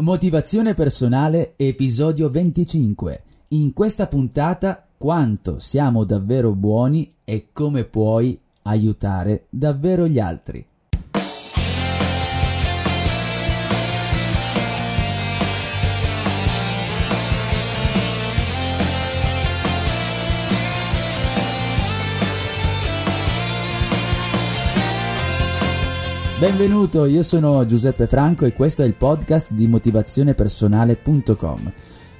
Motivazione personale, episodio 25. In questa puntata, quanto siamo davvero buoni e come puoi aiutare davvero gli altri. Benvenuto, io sono Giuseppe Franco e questo è il podcast di motivazionepersonale.com.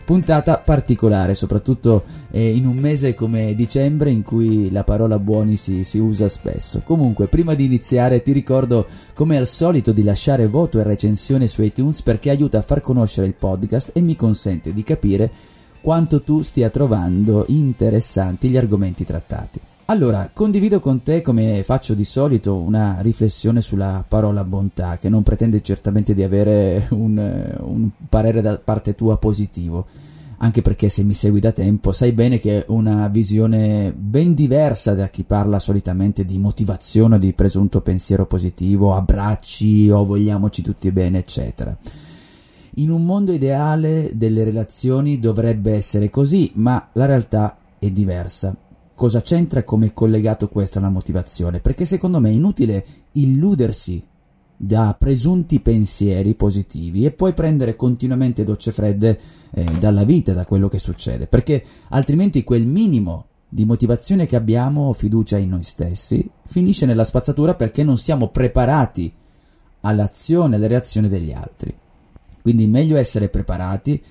Puntata particolare, soprattutto eh, in un mese come dicembre in cui la parola buoni si, si usa spesso. Comunque, prima di iniziare ti ricordo come al solito di lasciare voto e recensione su iTunes perché aiuta a far conoscere il podcast e mi consente di capire quanto tu stia trovando interessanti gli argomenti trattati. Allora, condivido con te, come faccio di solito, una riflessione sulla parola bontà, che non pretende certamente di avere un, un, parere da parte tua positivo, anche perché se mi segui da tempo sai bene che è una visione ben diversa da chi parla solitamente di motivazione, di presunto pensiero positivo, abbracci o vogliamoci tutti bene, eccetera. In un mondo ideale delle relazioni dovrebbe essere così, ma la realtà è diversa cosa c'entra e come è collegato questo alla motivazione? Perché secondo me è inutile illudersi da presunti pensieri positivi e poi prendere continuamente docce fredde eh, dalla vita, da quello che succede, perché altrimenti quel minimo di motivazione che abbiamo fiducia in noi stessi finisce nella spazzatura perché non siamo preparati all'azione, alle reazioni degli altri. Quindi meglio essere preparati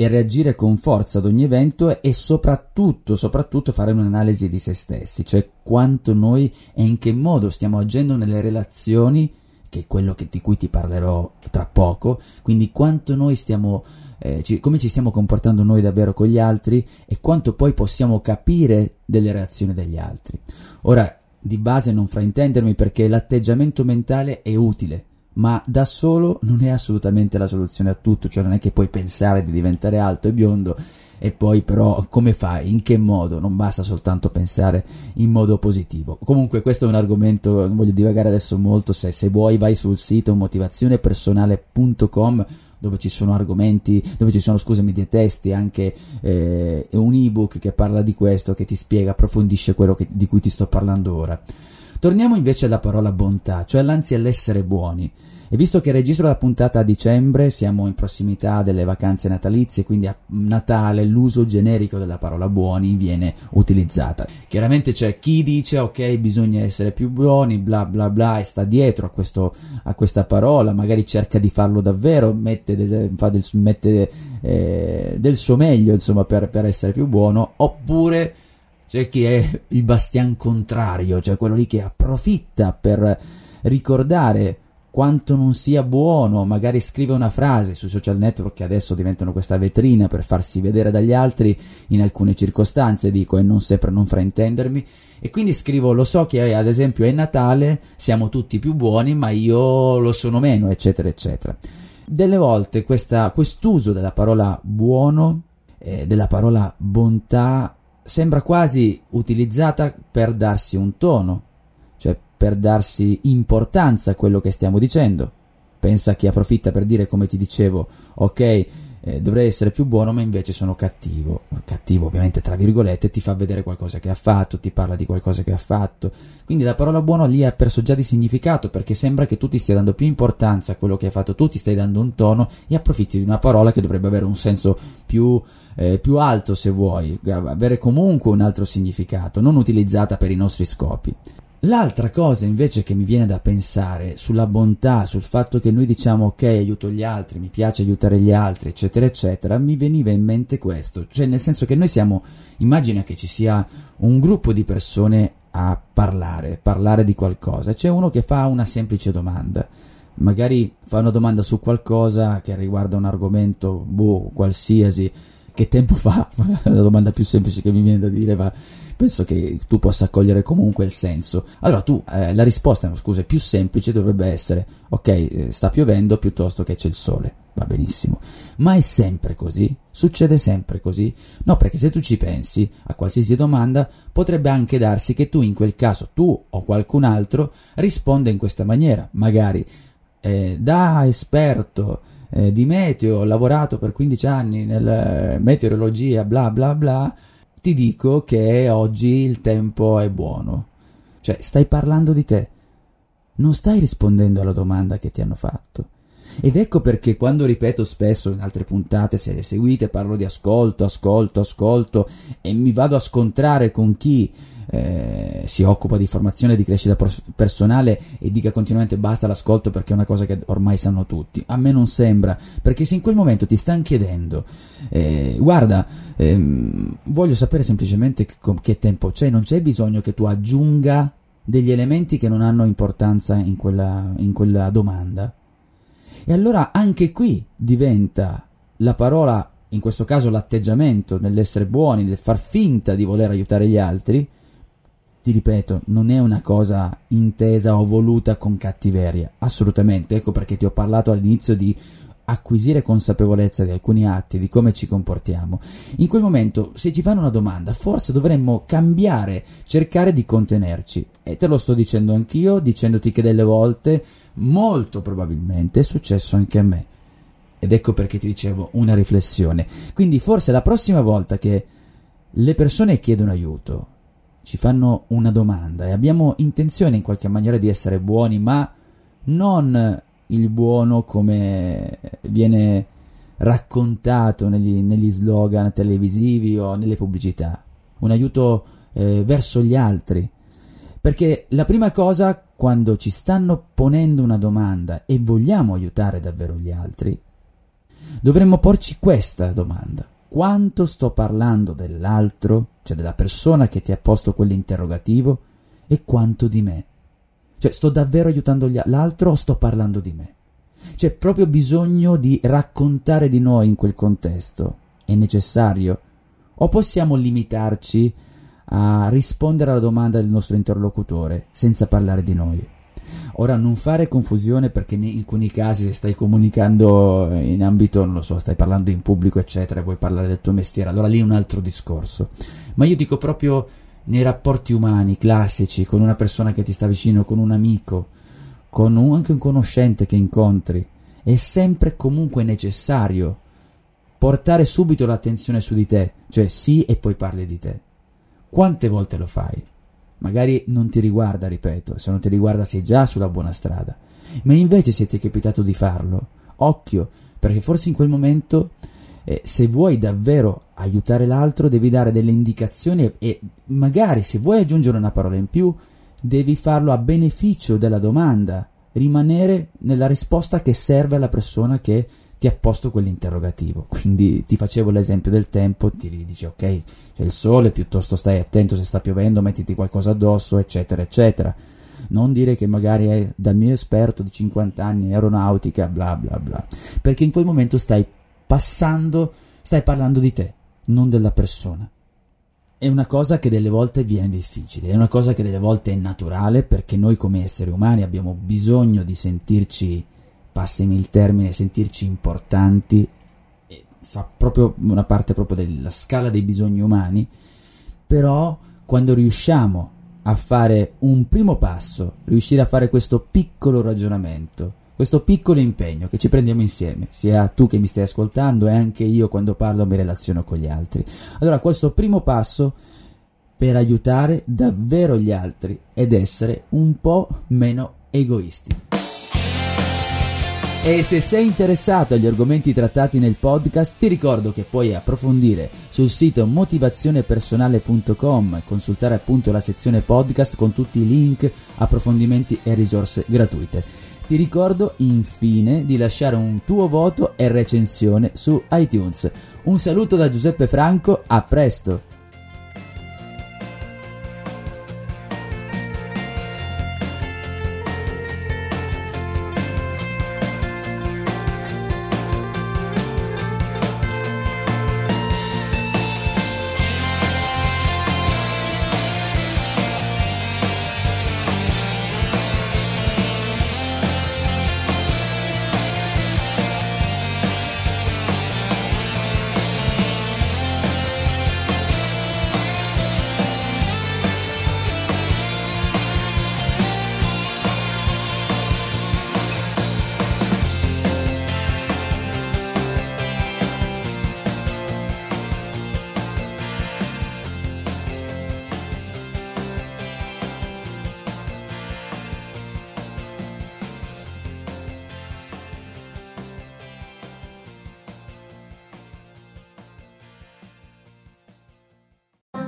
e reagire con forza ad ogni evento e soprattutto, soprattutto fare un'analisi di se stessi, cioè quanto noi e in che modo stiamo agendo nelle relazioni, che è quello che, di cui ti parlerò tra poco, quindi quanto noi stiamo, eh, ci, come ci stiamo comportando noi davvero con gli altri e quanto poi possiamo capire delle reazioni degli altri. Ora, di base non fraintendermi perché l'atteggiamento mentale è utile, ma da solo non è assolutamente la soluzione a tutto, cioè non è che puoi pensare di diventare alto e biondo e poi però come fai, in che modo, non basta soltanto pensare in modo positivo. Comunque questo è un argomento, non voglio divagare adesso molto, se, se vuoi vai sul sito motivazionepersonale.com dove ci sono argomenti, dove ci sono, scusami, dei testi, anche eh, un ebook che parla di questo, che ti spiega, approfondisce quello che, di cui ti sto parlando ora. Torniamo invece alla parola bontà, cioè l'anzi all'essere buoni. E visto che registro la puntata a dicembre, siamo in prossimità delle vacanze natalizie, quindi a Natale l'uso generico della parola buoni viene utilizzata. Chiaramente c'è chi dice ok, bisogna essere più buoni, bla bla bla, e sta dietro a, questo, a questa parola, magari cerca di farlo davvero, mette, del, del, mette eh, del suo meglio insomma per, per essere più buono, oppure c'è chi è il bastian contrario, cioè quello lì che approfitta per ricordare quanto non sia buono, magari scrive una frase sui social network che adesso diventano questa vetrina per farsi vedere dagli altri in alcune circostanze, dico, e non sempre non fraintendermi, e quindi scrivo, lo so che ad esempio è Natale, siamo tutti più buoni, ma io lo sono meno, eccetera, eccetera. Delle volte questa, quest'uso della parola buono, eh, della parola bontà, sembra quasi utilizzata per darsi un tono, cioè per darsi importanza a quello che stiamo dicendo. Pensa chi approfitta per dire, come ti dicevo, ok, eh, dovrei essere più buono, ma invece sono cattivo. Cattivo, ovviamente, tra virgolette, ti fa vedere qualcosa che ha fatto, ti parla di qualcosa che ha fatto. Quindi la parola buono lì ha perso già di significato perché sembra che tu ti stia dando più importanza a quello che hai fatto tu, ti stai dando un tono e approfitti di una parola che dovrebbe avere un senso più, eh, più alto, se vuoi, avere comunque un altro significato, non utilizzata per i nostri scopi. L'altra cosa invece che mi viene da pensare sulla bontà, sul fatto che noi diciamo ok aiuto gli altri, mi piace aiutare gli altri, eccetera, eccetera, mi veniva in mente questo, cioè nel senso che noi siamo, immagina che ci sia un gruppo di persone a parlare, parlare di qualcosa, c'è uno che fa una semplice domanda, magari fa una domanda su qualcosa che riguarda un argomento boh, qualsiasi, che tempo fa, la domanda più semplice che mi viene da dire, ma penso che tu possa cogliere comunque il senso. Allora tu, eh, la risposta, scusa, più semplice dovrebbe essere, ok, eh, sta piovendo piuttosto che c'è il sole, va benissimo. Ma è sempre così? Succede sempre così? No, perché se tu ci pensi a qualsiasi domanda, potrebbe anche darsi che tu in quel caso, tu o qualcun altro, risponda in questa maniera, magari eh, da esperto eh, di meteo, ho lavorato per 15 anni nella eh, meteorologia, bla bla bla, ti dico che oggi il tempo è buono. Cioè, stai parlando di te. Non stai rispondendo alla domanda che ti hanno fatto. Ed ecco perché quando ripeto spesso in altre puntate, se le seguite, parlo di ascolto, ascolto, ascolto e mi vado a scontrare con chi eh, si occupa di formazione di crescita personale e dica continuamente basta l'ascolto perché è una cosa che ormai sanno tutti. A me non sembra, perché se in quel momento ti stanno chiedendo, eh, guarda, ehm, voglio sapere semplicemente che, che tempo c'è, non c'è bisogno che tu aggiunga degli elementi che non hanno importanza in quella, in quella domanda. E allora anche qui diventa la parola, in questo caso l'atteggiamento nell'essere buoni, nel far finta di voler aiutare gli altri, ti ripeto, non è una cosa intesa o voluta con cattiveria, assolutamente, ecco perché ti ho parlato all'inizio di acquisire consapevolezza di alcuni atti, di come ci comportiamo. In quel momento, se ci fanno una domanda, forse dovremmo cambiare, cercare di contenerci. E te lo sto dicendo anch'io, dicendoti che delle volte, molto probabilmente, è successo anche a me. Ed ecco perché ti dicevo una riflessione. Quindi forse la prossima volta che le persone chiedono aiuto, ci fanno una domanda e abbiamo intenzione in qualche maniera di essere buoni, ma non il buono come viene raccontato negli, negli slogan televisivi o nelle pubblicità, un aiuto eh, verso gli altri. Perché la prima cosa, quando ci stanno ponendo una domanda e vogliamo aiutare davvero gli altri, dovremmo porci questa domanda quanto sto parlando dell'altro, cioè della persona che ti ha posto quell'interrogativo, e quanto di me. Cioè, sto davvero aiutando l'altro o sto parlando di me? C'è proprio bisogno di raccontare di noi in quel contesto. È necessario? O possiamo limitarci a rispondere alla domanda del nostro interlocutore senza parlare di noi? Ora non fare confusione perché in alcuni casi se stai comunicando in ambito, non lo so, stai parlando in pubblico eccetera e vuoi parlare del tuo mestiere, allora lì è un altro discorso. Ma io dico proprio nei rapporti umani classici, con una persona che ti sta vicino, con un amico, con un, anche un conoscente che incontri, è sempre comunque necessario portare subito l'attenzione su di te, cioè sì e poi parli di te. Quante volte lo fai? Magari non ti riguarda, ripeto, se non ti riguarda sei già sulla buona strada. Ma invece se ti è capitato di farlo, occhio, perché forse in quel momento, eh, se vuoi davvero aiutare l'altro, devi dare delle indicazioni e, magari se vuoi aggiungere una parola in più, devi farlo a beneficio della domanda, rimanere nella risposta che serve alla persona che ti ha posto quell'interrogativo. Quindi ti facevo l'esempio del tempo, ti dici ok, c'è il sole, piuttosto stai attento se sta piovendo, mettiti qualcosa addosso, eccetera, eccetera. Non dire che magari è dal mio esperto di 50 anni aeronautica, bla bla bla. Perché in quel momento stai passando, stai parlando di te, non della persona. È una cosa che delle volte viene difficile, è una cosa che delle volte è naturale perché noi come esseri umani abbiamo bisogno di sentirci passami il termine, sentirci importanti, fa proprio una parte proprio della scala dei bisogni umani, però quando riusciamo a fare un primo passo, riuscire a fare questo piccolo ragionamento, questo piccolo impegno che ci prendiamo insieme, sia tu che mi stai ascoltando e anche io quando parlo mi relaziono con gli altri. Allora questo primo passo per aiutare davvero gli altri ed essere un po' meno egoisti. E se sei interessato agli argomenti trattati nel podcast, ti ricordo che puoi approfondire sul sito motivazionepersonale.com, consultare appunto la sezione podcast con tutti i link, approfondimenti e risorse gratuite. Ti ricordo infine di lasciare un tuo voto e recensione su iTunes. Un saluto da Giuseppe Franco, a presto!